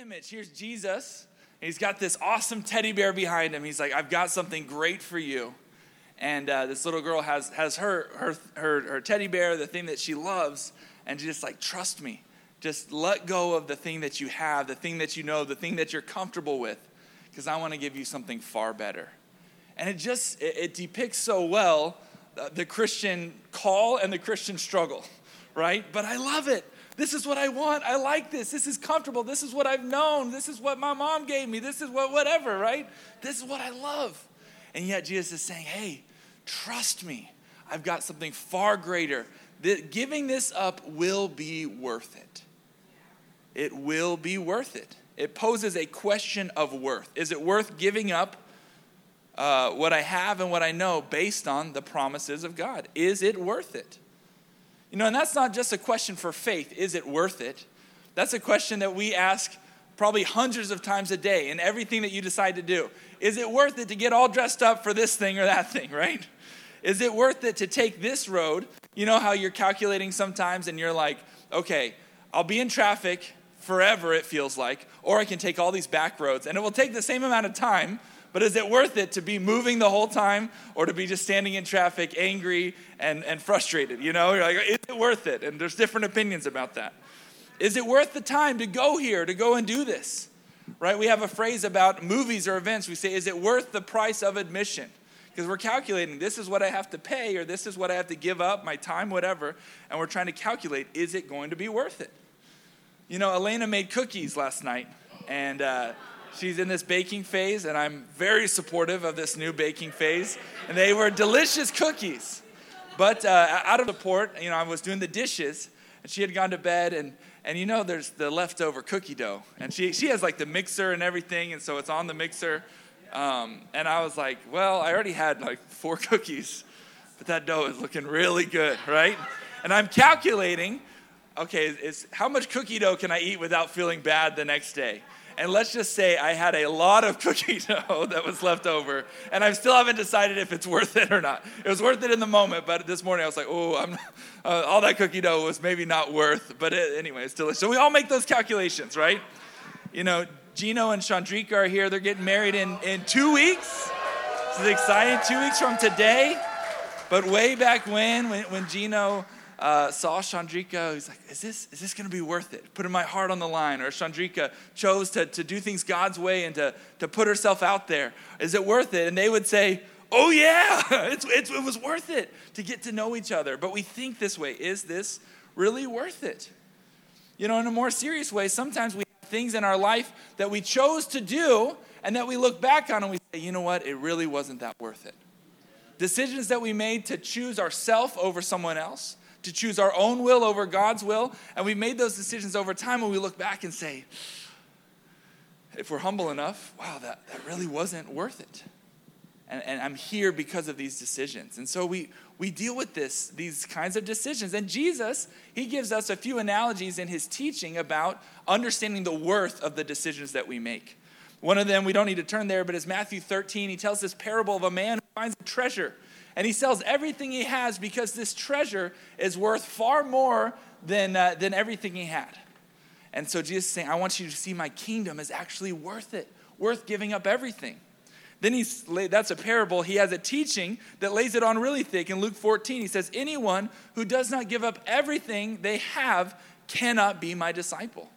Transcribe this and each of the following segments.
image. Here's Jesus. He's got this awesome teddy bear behind him. He's like, I've got something great for you. And uh, this little girl has, has her, her, her, her teddy bear, the thing that she loves, and just like, trust me. Just let go of the thing that you have, the thing that you know, the thing that you're comfortable with, because I want to give you something far better. And it just, it, it depicts so well uh, the Christian call and the Christian struggle, right? But I love it. This is what I want. I like this. This is comfortable. This is what I've known. This is what my mom gave me. This is what, whatever, right? This is what I love. And yet Jesus is saying, hey, trust me. I've got something far greater. That giving this up will be worth it. It will be worth it. It poses a question of worth. Is it worth giving up uh, what I have and what I know based on the promises of God? Is it worth it? You know, and that's not just a question for faith. Is it worth it? That's a question that we ask probably hundreds of times a day in everything that you decide to do. Is it worth it to get all dressed up for this thing or that thing, right? Is it worth it to take this road? You know how you're calculating sometimes and you're like, okay, I'll be in traffic forever, it feels like, or I can take all these back roads and it will take the same amount of time, but is it worth it to be moving the whole time or to be just standing in traffic angry and, and frustrated? You know, you're like, is it worth it? And there's different opinions about that. Is it worth the time to go here, to go and do this? Right? We have a phrase about movies or events. We say, is it worth the price of admission? Because we're calculating, this is what I have to pay, or this is what I have to give up, my time, whatever. And we're trying to calculate, is it going to be worth it? You know, Elena made cookies last night, and uh, she's in this baking phase, and I'm very supportive of this new baking phase. And they were delicious cookies. But uh, out of the port, you know, I was doing the dishes, and she had gone to bed, and and you know there's the leftover cookie dough and she, she has like the mixer and everything and so it's on the mixer um, and i was like well i already had like four cookies but that dough is looking really good right and i'm calculating okay is how much cookie dough can i eat without feeling bad the next day and let's just say I had a lot of cookie dough that was left over, and I still haven't decided if it's worth it or not. It was worth it in the moment, but this morning I was like, oh, I'm, uh, all that cookie dough was maybe not worth, but it, anyway, it's delicious. So we all make those calculations, right? You know, Gino and Chandrika are here. They're getting married in, in two weeks. This is exciting. Two weeks from today. But way back when, when, when Gino uh, saw Chandrika, he's like, is this, is this going to be worth it? Putting my heart on the line. Or Chandrika chose to, to do things God's way and to, to put herself out there. Is it worth it? And they would say, oh yeah, it's, it's, it was worth it to get to know each other. But we think this way. Is this really worth it? You know, in a more serious way, sometimes we have things in our life that we chose to do and that we look back on and we say, you know what, it really wasn't that worth it. Decisions that we made to choose ourself over someone else, to choose our own will over God's will. And we've made those decisions over time when we look back and say, if we're humble enough, wow, that, that really wasn't worth it. And, and I'm here because of these decisions. And so we, we deal with this, these kinds of decisions. And Jesus, he gives us a few analogies in his teaching about understanding the worth of the decisions that we make. One of them, we don't need to turn there, but is Matthew 13. He tells this parable of a man who finds a treasure and he sells everything he has because this treasure is worth far more than, uh, than everything he had. And so Jesus is saying, I want you to see my kingdom is actually worth it, worth giving up everything. Then he's, that's a parable. He has a teaching that lays it on really thick. In Luke 14, he says, Anyone who does not give up everything they have cannot be my disciple.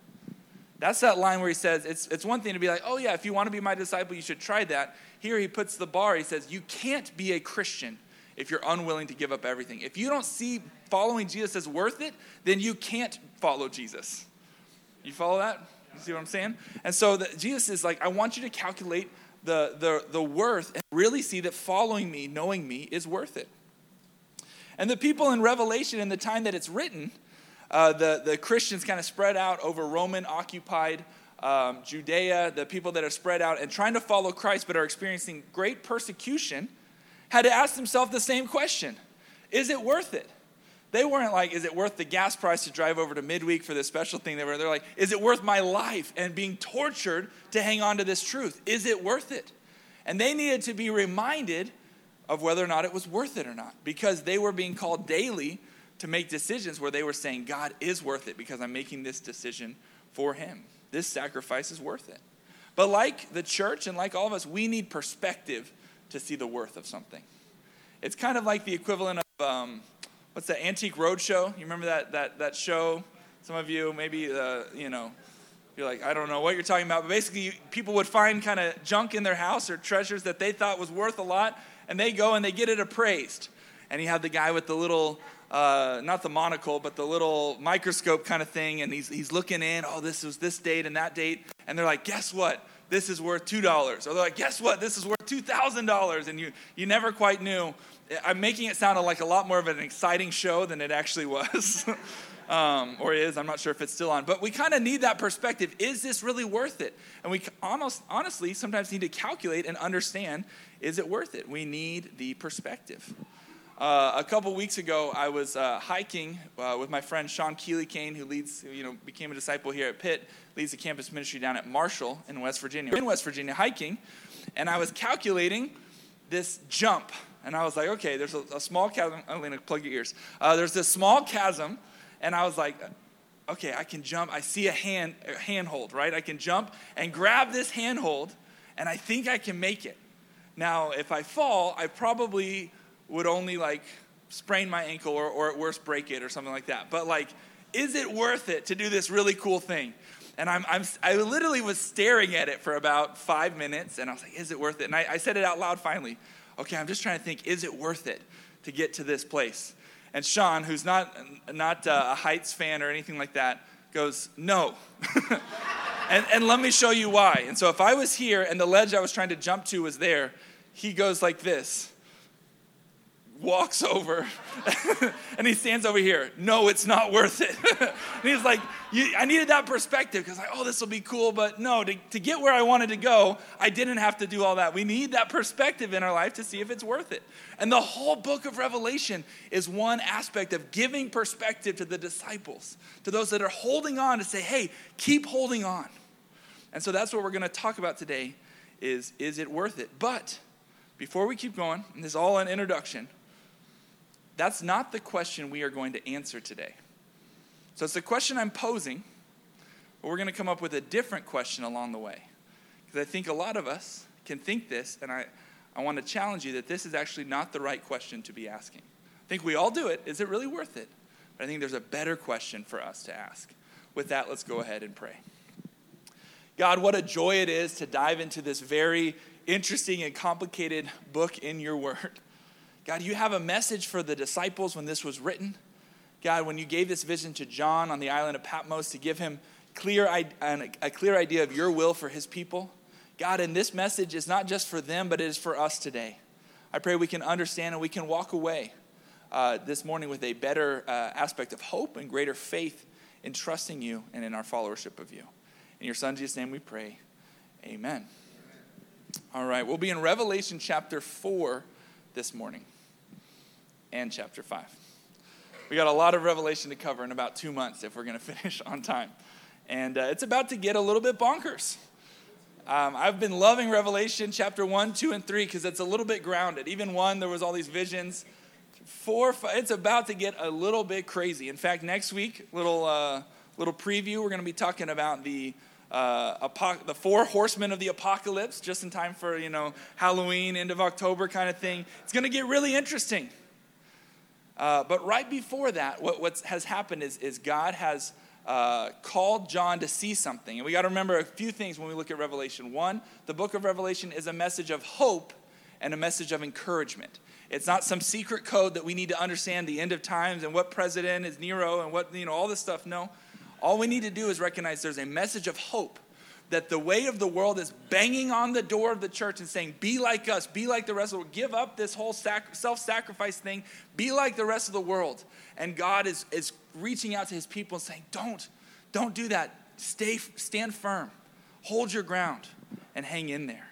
That's that line where he says, it's, it's one thing to be like, oh yeah, if you want to be my disciple, you should try that. Here he puts the bar. He says, you can't be a Christian if you're unwilling to give up everything. If you don't see following Jesus as worth it, then you can't follow Jesus. You follow that? You see what I'm saying? And so the, Jesus is like, I want you to calculate the, the, the worth and really see that following me, knowing me, is worth it. And the people in Revelation, in the time that it's written, uh, the, the Christians kind of spread out over Roman occupied um, Judea, the people that are spread out and trying to follow Christ but are experiencing great persecution had to ask themselves the same question Is it worth it? They weren't like, Is it worth the gas price to drive over to midweek for this special thing? They were, they're like, Is it worth my life and being tortured to hang on to this truth? Is it worth it? And they needed to be reminded of whether or not it was worth it or not because they were being called daily to make decisions where they were saying, God is worth it because I'm making this decision for Him. this sacrifice is worth it. But like the church and like all of us, we need perspective to see the worth of something. It's kind of like the equivalent of um, what's the Antique Roadshow? You remember that, that, that show? Some of you, maybe, uh, you know, you're like, I don't know what you're talking about. But basically, people would find kind of junk in their house or treasures that they thought was worth a lot, and they go and they get it appraised. And you have the guy with the little, uh, not the monocle, but the little microscope kind of thing, and he's, he's looking in, oh, this was this date and that date. And they're like, guess what? This is worth $2. Or they're like, guess what? This is worth $2,000. And you, you never quite knew. I'm making it sound like a lot more of an exciting show than it actually was. um, or is. I'm not sure if it's still on. But we kind of need that perspective. Is this really worth it? And we almost, honestly sometimes need to calculate and understand is it worth it? We need the perspective. Uh, a couple weeks ago, I was uh, hiking uh, with my friend Sean Keeley Kane, who leads, who, you know, became a disciple here at Pitt, leads the campus ministry down at Marshall in West Virginia. In West Virginia, hiking, and I was calculating this jump, and I was like, okay, there's a, a small chasm. To plug your ears. Uh, there's this small chasm and I was like, okay, I can jump. I see a hand a handhold, right? I can jump and grab this handhold, and I think I can make it. Now, if I fall, I probably would only like sprain my ankle or, or at worst break it or something like that. But like, is it worth it to do this really cool thing? And I'm, I'm, i literally was staring at it for about five minutes, and I was like, is it worth it? And I, I said it out loud finally. Okay, I'm just trying to think, is it worth it to get to this place? And Sean, who's not, not uh, a Heights fan or anything like that, goes, No. and, and let me show you why. And so if I was here and the ledge I was trying to jump to was there, he goes like this walks over and he stands over here. No, it's not worth it. and he's like, I needed that perspective because, like, oh, this will be cool. But no, to, to get where I wanted to go, I didn't have to do all that. We need that perspective in our life to see if it's worth it. And the whole book of Revelation is one aspect of giving perspective to the disciples, to those that are holding on to say, hey, keep holding on. And so that's what we're going to talk about today is, is it worth it? But before we keep going, and this is all an introduction, that's not the question we are going to answer today. So it's the question I'm posing, but we're going to come up with a different question along the way. Because I think a lot of us can think this, and I, I want to challenge you that this is actually not the right question to be asking. I think we all do it. Is it really worth it? But I think there's a better question for us to ask. With that, let's go ahead and pray. God, what a joy it is to dive into this very interesting and complicated book in your word. God, you have a message for the disciples when this was written. God, when you gave this vision to John on the island of Patmos to give him clear, a clear idea of your will for his people, God, and this message is not just for them, but it is for us today. I pray we can understand and we can walk away uh, this morning with a better uh, aspect of hope and greater faith in trusting you and in our followership of you. In your son Jesus' name we pray. Amen. All right, we'll be in Revelation chapter 4 this morning and chapter 5. We got a lot of Revelation to cover in about two months if we're going to finish on time. And uh, it's about to get a little bit bonkers. Um, I've been loving Revelation chapter 1, 2, and 3 because it's a little bit grounded. Even 1, there was all these visions. 4, five, it's about to get a little bit crazy. In fact, next week, little, uh, little preview, we're going to be talking about the uh, the four horsemen of the apocalypse, just in time for you know Halloween, end of October kind of thing. It's going to get really interesting. Uh, but right before that, what has happened is, is God has uh, called John to see something. And we got to remember a few things when we look at Revelation. One, the book of Revelation is a message of hope and a message of encouragement. It's not some secret code that we need to understand the end of times and what president is Nero and what, you know, all this stuff. No. All we need to do is recognize there's a message of hope that the way of the world is banging on the door of the church and saying, Be like us, be like the rest of the world, give up this whole sac- self sacrifice thing, be like the rest of the world. And God is, is reaching out to his people and saying, Don't, don't do that. Stay, stand firm, hold your ground, and hang in there.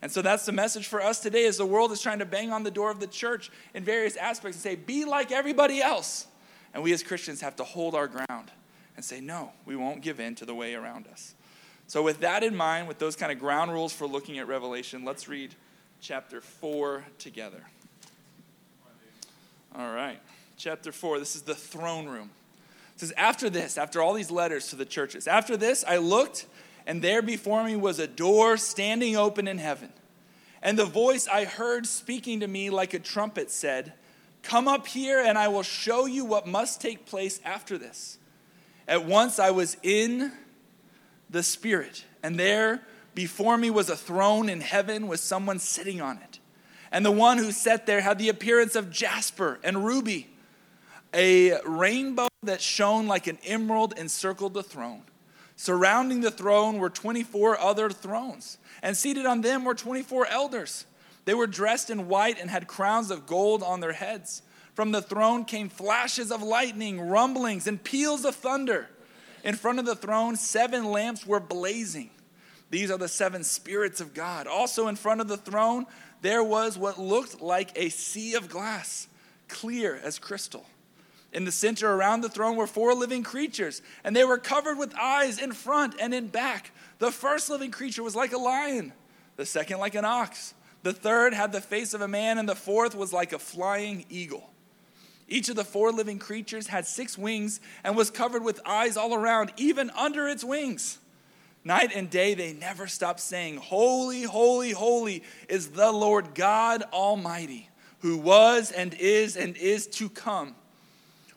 And so that's the message for us today as the world is trying to bang on the door of the church in various aspects and say, Be like everybody else. And we as Christians have to hold our ground and say, No, we won't give in to the way around us. So, with that in mind, with those kind of ground rules for looking at Revelation, let's read chapter 4 together. All right. Chapter 4, this is the throne room. It says, After this, after all these letters to the churches, after this, I looked, and there before me was a door standing open in heaven. And the voice I heard speaking to me like a trumpet said, Come up here, and I will show you what must take place after this. At once I was in the Spirit, and there before me was a throne in heaven with someone sitting on it. And the one who sat there had the appearance of jasper and ruby. A rainbow that shone like an emerald encircled the throne. Surrounding the throne were 24 other thrones, and seated on them were 24 elders. They were dressed in white and had crowns of gold on their heads. From the throne came flashes of lightning, rumblings, and peals of thunder. In front of the throne, seven lamps were blazing. These are the seven spirits of God. Also, in front of the throne, there was what looked like a sea of glass, clear as crystal. In the center around the throne were four living creatures, and they were covered with eyes in front and in back. The first living creature was like a lion, the second, like an ox. The third had the face of a man, and the fourth was like a flying eagle. Each of the four living creatures had six wings and was covered with eyes all around, even under its wings. Night and day they never stop saying, Holy, holy, holy is the Lord God Almighty, who was and is and is to come.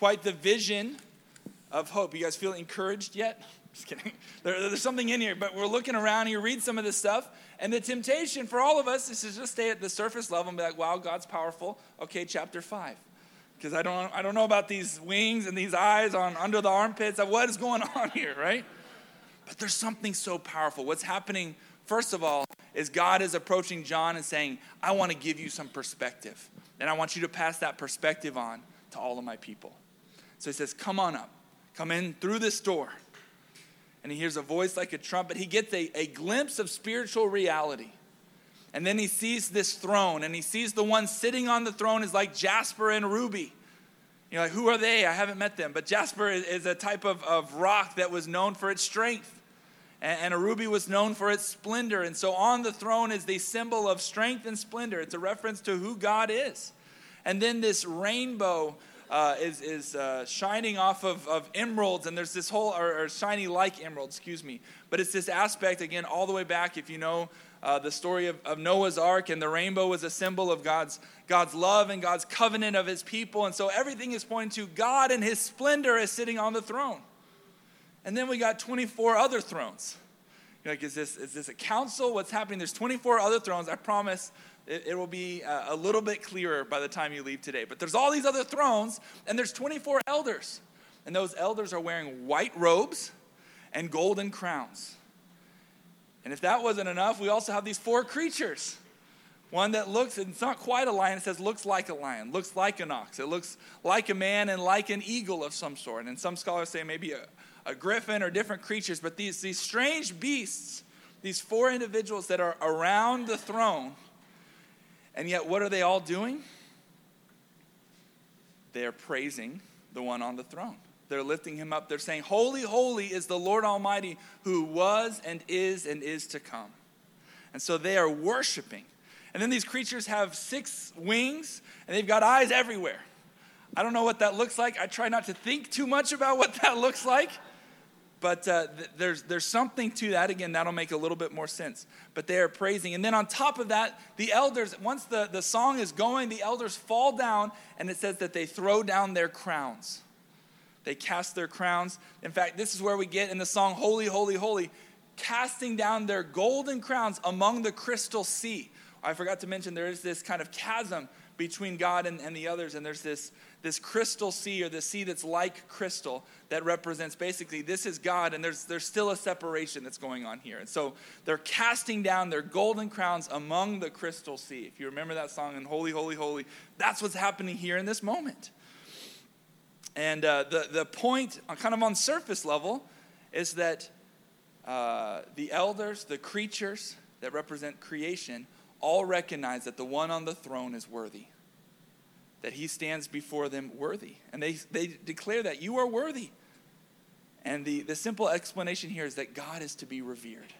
quite the vision of hope. You guys feel encouraged yet? Just kidding. There, there's something in here, but we're looking around you read some of this stuff, and the temptation for all of us is to just stay at the surface level and be like, wow, God's powerful. Okay, chapter 5. Because I don't, I don't know about these wings and these eyes on under the armpits. What is going on here, right? But there's something so powerful. What's happening, first of all, is God is approaching John and saying, I want to give you some perspective. And I want you to pass that perspective on to all of my people. So he says, Come on up. Come in through this door. And he hears a voice like a trumpet. He gets a, a glimpse of spiritual reality. And then he sees this throne, and he sees the one sitting on the throne is like Jasper and Ruby. You're like, who are they? I haven't met them. But Jasper is, is a type of, of rock that was known for its strength, and, and a ruby was known for its splendor. And so on the throne is the symbol of strength and splendor. It's a reference to who God is. And then this rainbow uh, is, is uh, shining off of, of emeralds, and there's this whole, or, or, shiny like emeralds, excuse me. But it's this aspect, again, all the way back, if you know uh, the story of, of, Noah's Ark, and the rainbow was a symbol of God's, God's love and God's covenant of his people. And so everything is pointing to God and his splendor is sitting on the throne. And then we got 24 other thrones. You're like, is this, is this a council? What's happening? There's 24 other thrones. I promise it, it will be uh, a little bit clearer by the time you leave today. But there's all these other thrones, and there's 24 elders. And those elders are wearing white robes and golden crowns. And if that wasn't enough, we also have these four creatures. One that looks, it's not quite a lion, it says looks like a lion, looks like an ox. It looks like a man and like an eagle of some sort. And some scholars say maybe a, a griffin or different creatures, but these, these strange beasts, these four individuals that are around the throne, and yet, what are they all doing? They're praising the one on the throne. They're lifting him up. They're saying, Holy, holy is the Lord Almighty who was and is and is to come. And so they are worshiping. And then these creatures have six wings and they've got eyes everywhere. I don't know what that looks like. I try not to think too much about what that looks like. But uh, th- there's, there's something to that. Again, that'll make a little bit more sense. But they are praising. And then on top of that, the elders, once the, the song is going, the elders fall down, and it says that they throw down their crowns. They cast their crowns. In fact, this is where we get in the song Holy, Holy, Holy, casting down their golden crowns among the crystal sea. I forgot to mention there is this kind of chasm between God and, and the others, and there's this this crystal sea or the sea that's like crystal that represents basically this is God and there's, there's still a separation that's going on here. And so they're casting down their golden crowns among the crystal sea. If you remember that song in Holy, Holy, Holy, that's what's happening here in this moment. And uh, the, the point, uh, kind of on surface level, is that uh, the elders, the creatures that represent creation, all recognize that the one on the throne is worthy, that he stands before them worthy. And they, they declare that you are worthy. And the, the simple explanation here is that God is to be revered.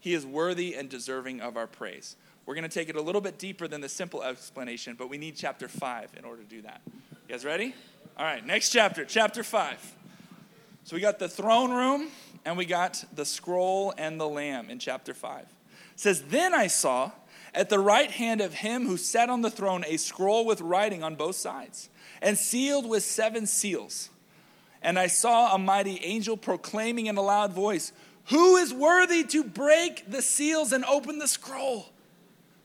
He is worthy and deserving of our praise. We're going to take it a little bit deeper than the simple explanation, but we need chapter 5 in order to do that. You guys ready? All right, next chapter, chapter 5. So we got the throne room and we got the scroll and the lamb in chapter 5. It says, Then I saw at the right hand of him who sat on the throne a scroll with writing on both sides and sealed with seven seals. And I saw a mighty angel proclaiming in a loud voice, Who is worthy to break the seals and open the scroll?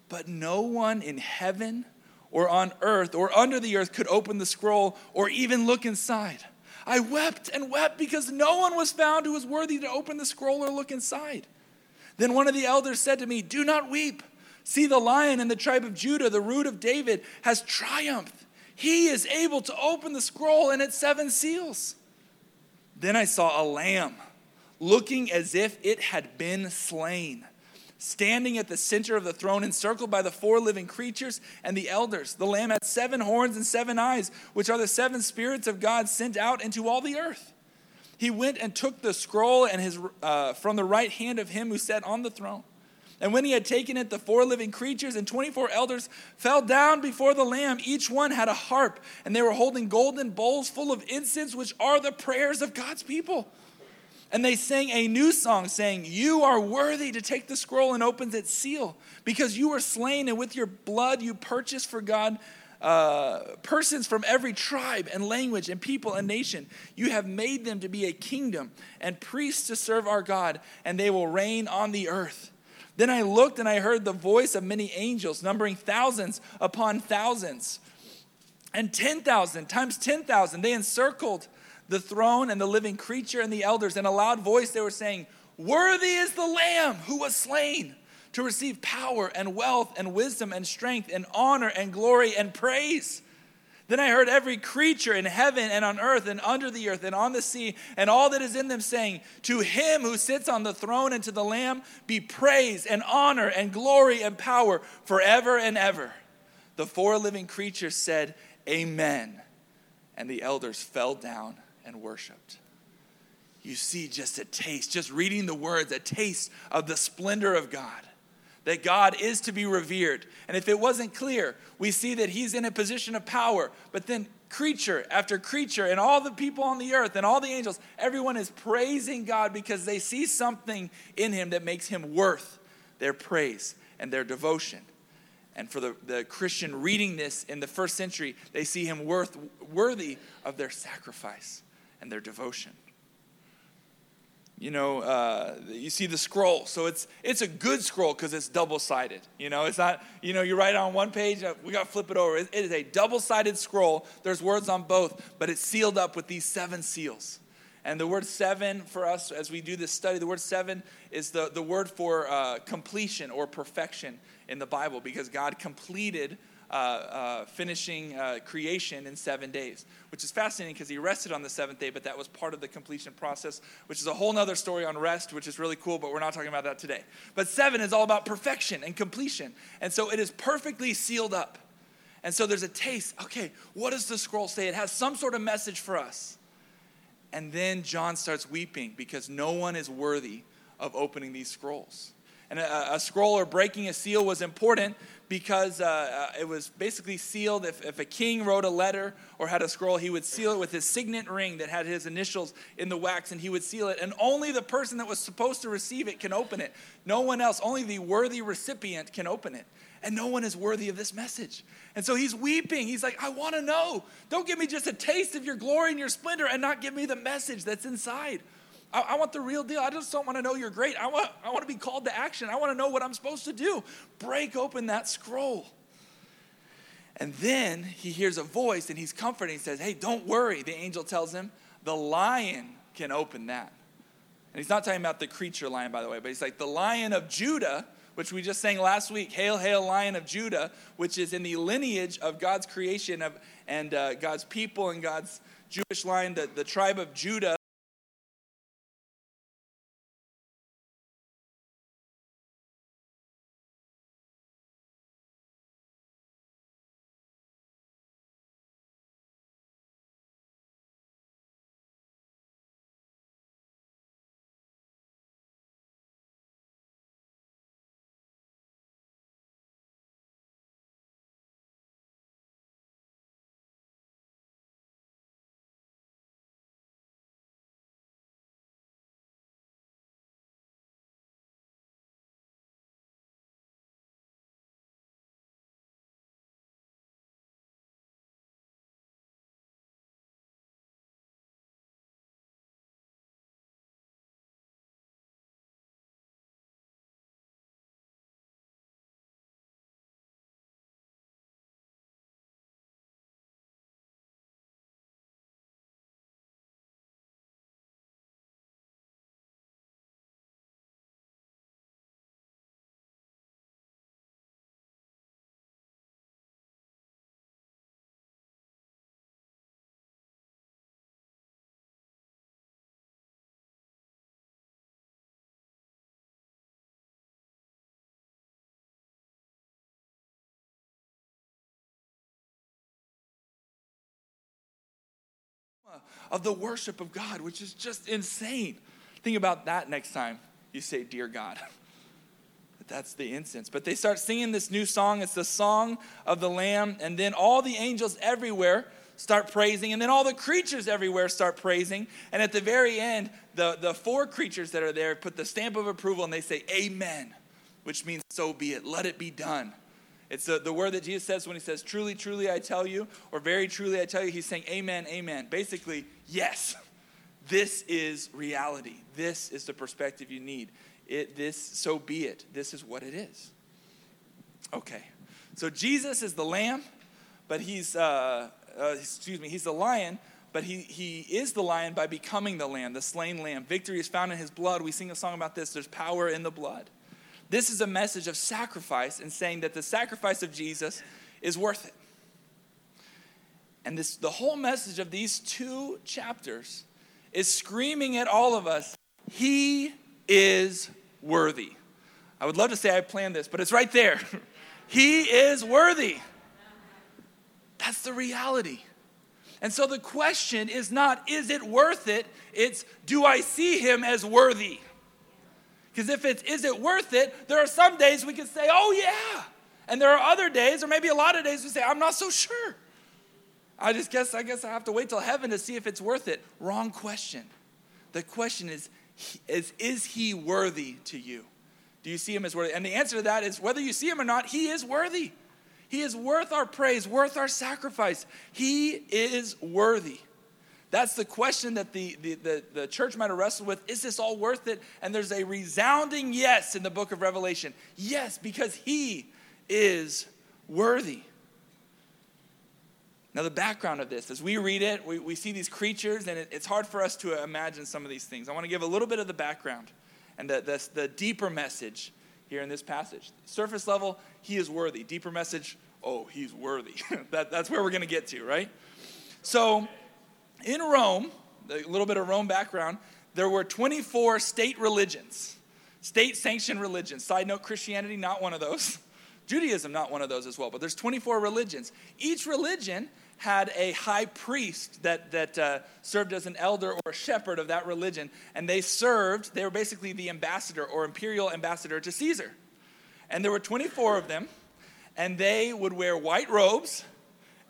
But no one in heaven or on earth or under the earth could open the scroll or even look inside. I wept and wept because no one was found who was worthy to open the scroll or look inside. Then one of the elders said to me, Do not weep. See, the lion in the tribe of Judah, the root of David, has triumphed. He is able to open the scroll and its seven seals. Then I saw a lamb looking as if it had been slain standing at the center of the throne, encircled by the four living creatures and the elders. The Lamb had seven horns and seven eyes, which are the seven spirits of God sent out into all the earth. He went and took the scroll and his, uh, from the right hand of him who sat on the throne. And when he had taken it, the four living creatures and 24 elders fell down before the Lamb. Each one had a harp, and they were holding golden bowls full of incense, which are the prayers of God's people. And they sang a new song saying, You are worthy to take the scroll and open its seal, because you were slain, and with your blood you purchased for God uh, persons from every tribe and language and people and nation. You have made them to be a kingdom and priests to serve our God, and they will reign on the earth. Then I looked and I heard the voice of many angels, numbering thousands upon thousands, and 10,000 times 10,000. They encircled the throne and the living creature and the elders. In a loud voice, they were saying, Worthy is the Lamb who was slain to receive power and wealth and wisdom and strength and honor and glory and praise. Then I heard every creature in heaven and on earth and under the earth and on the sea and all that is in them saying, To him who sits on the throne and to the Lamb be praise and honor and glory and power forever and ever. The four living creatures said, Amen. And the elders fell down and worshiped. You see just a taste, just reading the words, a taste of the splendor of God. That God is to be revered. And if it wasn't clear, we see that He's in a position of power. But then, creature after creature, and all the people on the earth, and all the angels, everyone is praising God because they see something in Him that makes Him worth their praise and their devotion. And for the, the Christian reading this in the first century, they see him worth, worthy of their sacrifice and their devotion. You know, uh, you see the scroll. So it's, it's a good scroll because it's double sided. You know, it's not, you know, you write it on one page, uh, we got to flip it over. It is a double sided scroll. There's words on both, but it's sealed up with these seven seals. And the word seven for us, as we do this study, the word seven is the, the word for uh, completion or perfection in the Bible because God completed uh, uh, finishing uh, creation in seven days, which is fascinating because he rested on the seventh day, but that was part of the completion process, which is a whole other story on rest, which is really cool, but we're not talking about that today. But seven is all about perfection and completion. And so it is perfectly sealed up. And so there's a taste. Okay, what does the scroll say? It has some sort of message for us. And then John starts weeping because no one is worthy of opening these scrolls. And a, a scroll or breaking a seal was important because uh, uh, it was basically sealed. If, if a king wrote a letter or had a scroll, he would seal it with his signet ring that had his initials in the wax, and he would seal it. And only the person that was supposed to receive it can open it. No one else, only the worthy recipient can open it. And no one is worthy of this message. And so he's weeping. He's like, I want to know. Don't give me just a taste of your glory and your splendor and not give me the message that's inside. I, I, want the real deal. I just don't want to know you're great. I want, I want to be called to action. I want to know what I'm supposed to do. Break open that scroll. And then he hears a voice and he's comforted. He says, Hey, don't worry. The angel tells him, The lion can open that. And he's not talking about the creature lion, by the way, but he's like, The lion of Judah, which we just sang last week, Hail, Hail, Lion of Judah, which is in the lineage of God's creation of, and uh, God's people and God's Jewish line, the, the tribe of Judah. Of the worship of God, which is just insane. Think about that next time you say, Dear God. That's the incense. But they start singing this new song. It's the song of the Lamb. And then all the angels everywhere start praising. And then all the creatures everywhere start praising. And at the very end, the, the four creatures that are there put the stamp of approval and they say, Amen, which means so be it. Let it be done. It's the, the word that Jesus says when he says, Truly, truly, I tell you, or very truly, I tell you. He's saying, Amen, amen. Basically, yes, this is reality. This is the perspective you need. It, this, so be it. This is what it is. Okay. So Jesus is the lamb, but he's, uh, uh, excuse me, he's the lion, but he, he is the lion by becoming the lamb, the slain lamb. Victory is found in his blood. We sing a song about this. There's power in the blood. This is a message of sacrifice and saying that the sacrifice of Jesus is worth it. And this, the whole message of these two chapters is screaming at all of us He is worthy. I would love to say I planned this, but it's right there. he is worthy. That's the reality. And so the question is not, is it worth it? It's, do I see him as worthy? Because if it's, is it worth it, there are some days we can say, oh yeah. And there are other days, or maybe a lot of days, we say, I'm not so sure. I just guess, I guess I have to wait till heaven to see if it's worth it. Wrong question. The question is, is, is he worthy to you? Do you see him as worthy? And the answer to that is whether you see him or not, he is worthy. He is worth our praise, worth our sacrifice. He is worthy. That's the question that the, the, the, the, church might have wrestled with. Is this all worth it? And there's a resounding yes in the book of Revelation. Yes, because he is worthy. Now, the background of this, as we read it, we, we see these creatures, and it, it's hard for us to imagine some of these things. I want to give a little bit of the background and the, the, the deeper message here in this passage. Surface level, he is worthy. Deeper message, oh, he's worthy. that, that's where we're going to get to, right? So, in Rome, a little bit of Rome background, there were 24 state religions, state sanctioned religions. Side note Christianity, not one of those. Judaism, not one of those as well, but there's 24 religions. Each religion had a high priest that, that uh, served as an elder or a shepherd of that religion, and they served, they were basically the ambassador or imperial ambassador to Caesar. And there were 24 of them, and they would wear white robes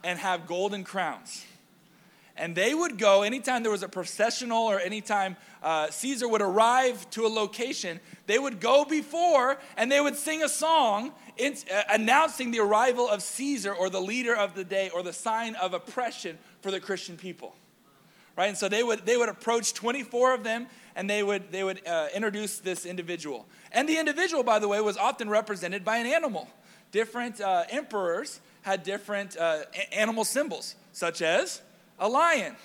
and have golden crowns and they would go anytime there was a processional or anytime uh, Caesar would arrive to a location, they would go before and they would sing a song in, uh, announcing the arrival of Caesar or the leader of the day or the sign of oppression for the Christian people. Right? And so they would, they would approach 24 of them and they would, they would uh, introduce this individual. And the individual, by the way, was often represented by an animal. Different uh, emperors had different uh, animal symbols, such as a lion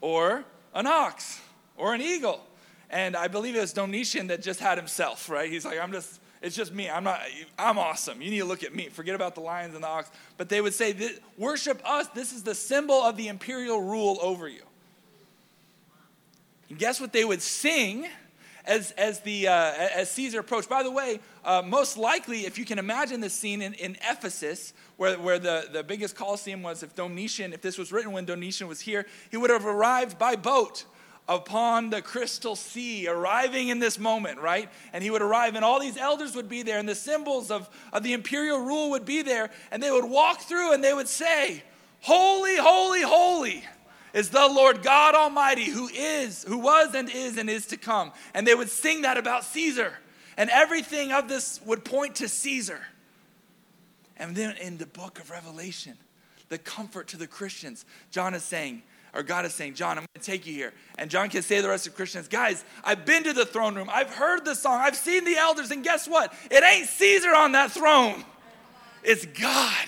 or an ox or an eagle. And I believe it was Domitian that just had himself, right? He's like, I'm just, It's just me. I'm not, I'm awesome. You need to look at me. Forget about the lions and the ox. But they would say, Worship us. This is the symbol of the imperial rule over you. And guess what they would sing as, as, the, uh, as Caesar approached? By the way, uh, most likely, if you can imagine this scene in, in Ephesus, where, where the, the biggest Colosseum was, if Domitian, if this was written when Domitian was here, he would have arrived by boat upon the crystal sea, arriving in this moment, right? And he would arrive, and all these elders would be there, and the symbols of, of the imperial rule would be there, and they would walk through and they would say, Holy, holy, holy is the Lord God Almighty, who is, who was, and is, and is to come. And they would sing that about Caesar. And everything of this would point to Caesar. And then in the book of Revelation, the comfort to the Christians, John is saying, or God is saying, John, I'm going to take you here. And John can say to the rest of Christians, guys, I've been to the throne room. I've heard the song. I've seen the elders. And guess what? It ain't Caesar on that throne, it's God.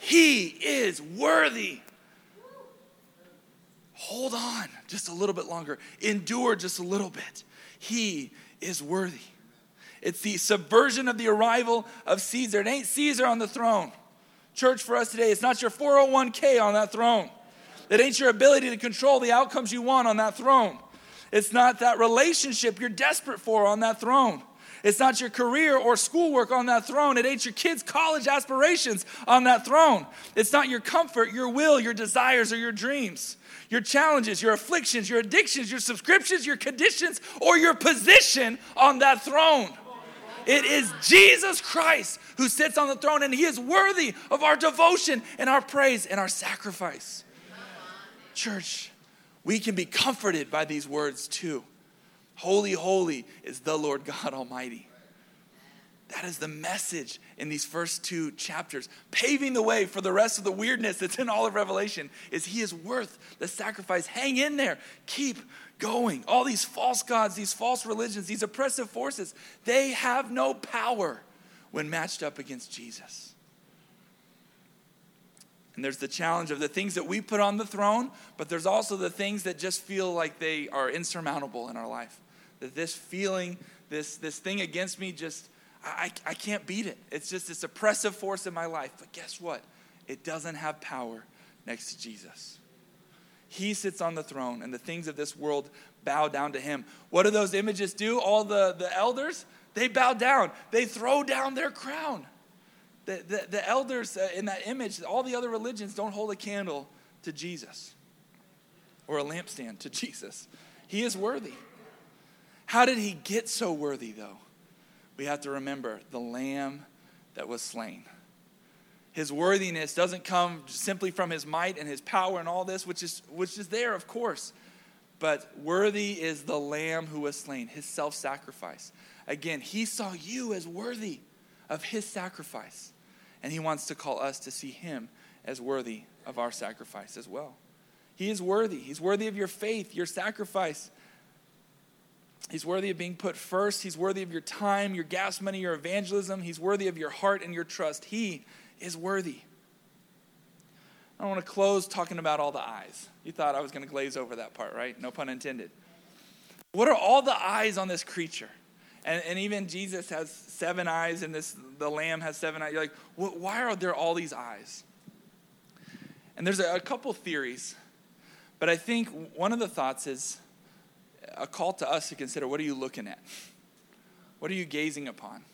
He is worthy. Hold on just a little bit longer, endure just a little bit. He is worthy. It's the subversion of the arrival of Caesar. It ain't Caesar on the throne. Church for us today, it's not your 401k on that throne. It ain't your ability to control the outcomes you want on that throne. It's not that relationship you're desperate for on that throne. It's not your career or schoolwork on that throne. It ain't your kids' college aspirations on that throne. It's not your comfort, your will, your desires, or your dreams. Your challenges, your afflictions, your addictions, your subscriptions, your conditions, or your position on that throne. It is Jesus Christ who sits on the throne, and He is worthy of our devotion and our praise and our sacrifice. Church, we can be comforted by these words too. Holy, holy is the Lord God Almighty. That is the message in these first two chapters. Paving the way for the rest of the weirdness that's in all of Revelation is He is worth the sacrifice. Hang in there. Keep going. All these false gods, these false religions, these oppressive forces, they have no power when matched up against Jesus. And there's the challenge of the things that we put on the throne, but there's also the things that just feel like they are insurmountable in our life. That this feeling, this, this thing against me, just, I, I can't beat it. It's just this oppressive force in my life. But guess what? It doesn't have power next to Jesus. He sits on the throne, and the things of this world bow down to him. What do those images do? All the, the elders, they bow down, they throw down their crown. The, the, the elders uh, in that image, all the other religions don't hold a candle to Jesus or a lampstand to Jesus. He is worthy. How did he get so worthy, though? We have to remember the lamb that was slain. His worthiness doesn't come simply from his might and his power and all this, which is, which is there, of course. But worthy is the lamb who was slain, his self sacrifice. Again, he saw you as worthy of his sacrifice. And he wants to call us to see him as worthy of our sacrifice as well. He is worthy. He's worthy of your faith, your sacrifice. He's worthy of being put first. He's worthy of your time, your gas money, your evangelism. He's worthy of your heart and your trust. He is worthy. I want to close talking about all the eyes. You thought I was going to glaze over that part, right? No pun intended. What are all the eyes on this creature? And, and even Jesus has seven eyes, and this the lamb has seven eyes. You're like, why are there all these eyes? And there's a, a couple theories, but I think one of the thoughts is a call to us to consider what are you looking at? What are you gazing upon?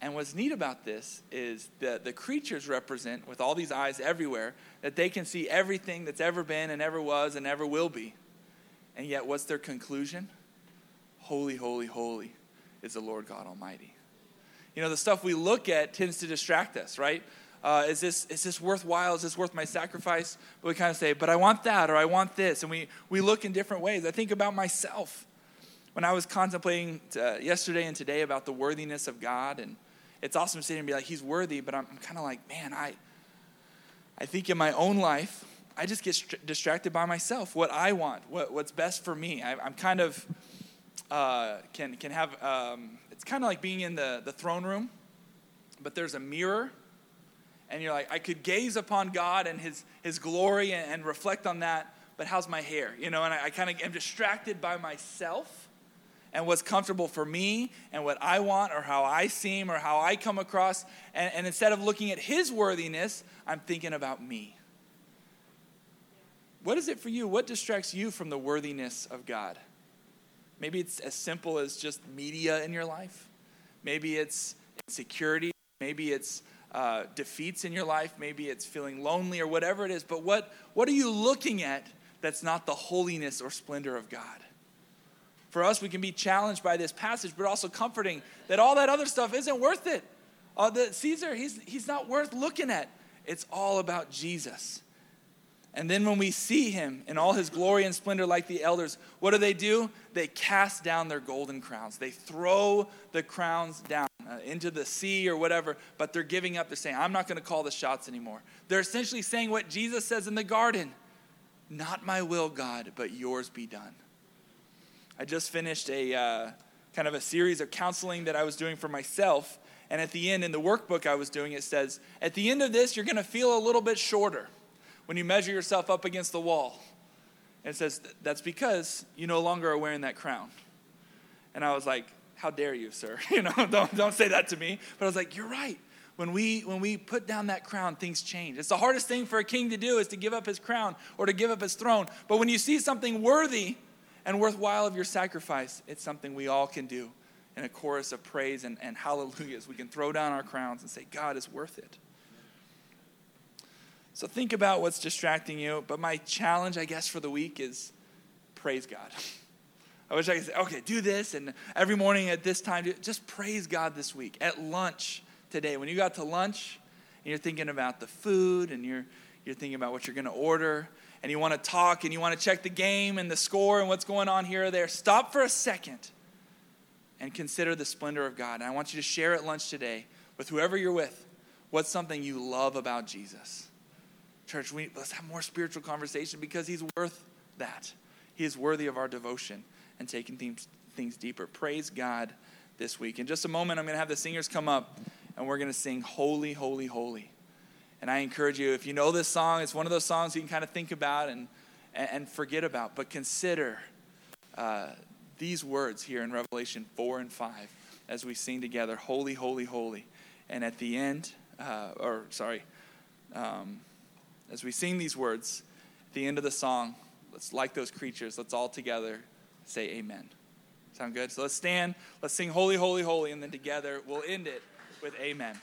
And what's neat about this is that the creatures represent, with all these eyes everywhere, that they can see everything that's ever been and ever was and ever will be. And yet, what's their conclusion? Holy, holy, holy is the Lord God Almighty. You know, the stuff we look at tends to distract us, right? Uh, is, this, is this worthwhile? Is this worth my sacrifice? But we kind of say, but I want that or I want this. And we, we look in different ways. I think about myself. When I was contemplating uh, yesterday and today about the worthiness of God, and it's awesome sitting and be like, He's worthy, but I'm, I'm kind of like, man, I, I think in my own life, I just get st- distracted by myself, what I want, what, what's best for me. I, am kind of uh, can, can have, um, it's kind of like being in the, the throne room, but there's a mirror, and you're like, I could gaze upon God and his, his glory and, and reflect on that, but how's my hair? You know, and I, I kind of am distracted by myself and what's comfortable for me and what I want or how I seem or how I come across. And, and instead of looking at His worthiness, I'm thinking about me. What is it for you? What distracts you from the worthiness of God? Maybe it's as simple as just media in your life. Maybe it's insecurity. Maybe it's uh, defeats in your life. Maybe it's feeling lonely or whatever it is. But what, what are you looking at that's not the holiness or splendor of God? For us, we can be challenged by this passage, but also comforting that all that other stuff isn't worth it. Uh, the Caesar, he's, he's not worth looking at. It's all about Jesus. And then when we see him in all his glory and splendor, like the elders, what do they do? They cast down their golden crowns. They throw the crowns down uh, into the sea or whatever, but they're giving up. They're saying, I'm not going to call the shots anymore. They're essentially saying what Jesus says in the garden Not my will, God, but yours be done. I just finished a uh, kind of a series of counseling that I was doing for myself. And at the end, in the workbook I was doing, it says, At the end of this, you're going to feel a little bit shorter when you measure yourself up against the wall. And it says, That's because you no longer are wearing that crown. And I was like, How dare you, sir? You know, don't, don't say that to me. But I was like, You're right. When we, when we put down that crown, things change. It's the hardest thing for a king to do is to give up his crown or to give up his throne. But when you see something worthy and worthwhile of your sacrifice, it's something we all can do in a chorus of praise and, and hallelujahs. We can throw down our crowns and say, God is worth it. So think about what's distracting you. But my challenge, I guess, for the week is praise God. I wish I could say, okay, do this, and every morning at this time, just praise God this week. At lunch today, when you got to lunch, and you're thinking about the food, and you're, you're thinking about what you're going to order, and you want to talk, and you want to check the game and the score and what's going on here or there, stop for a second and consider the splendor of God. And I want you to share at lunch today with whoever you're with what's something you love about Jesus. Church, we, let's have more spiritual conversation because he's worth that. He is worthy of our devotion and taking things, things deeper. Praise God this week. In just a moment, I'm going to have the singers come up and we're going to sing Holy, Holy, Holy. And I encourage you, if you know this song, it's one of those songs you can kind of think about and, and forget about, but consider uh, these words here in Revelation 4 and 5 as we sing together Holy, Holy, Holy. And at the end, uh, or sorry, um, as we sing these words, at the end of the song, let's like those creatures, let's all together say amen. Sound good? So let's stand, let's sing holy, holy, holy, and then together we'll end it with amen.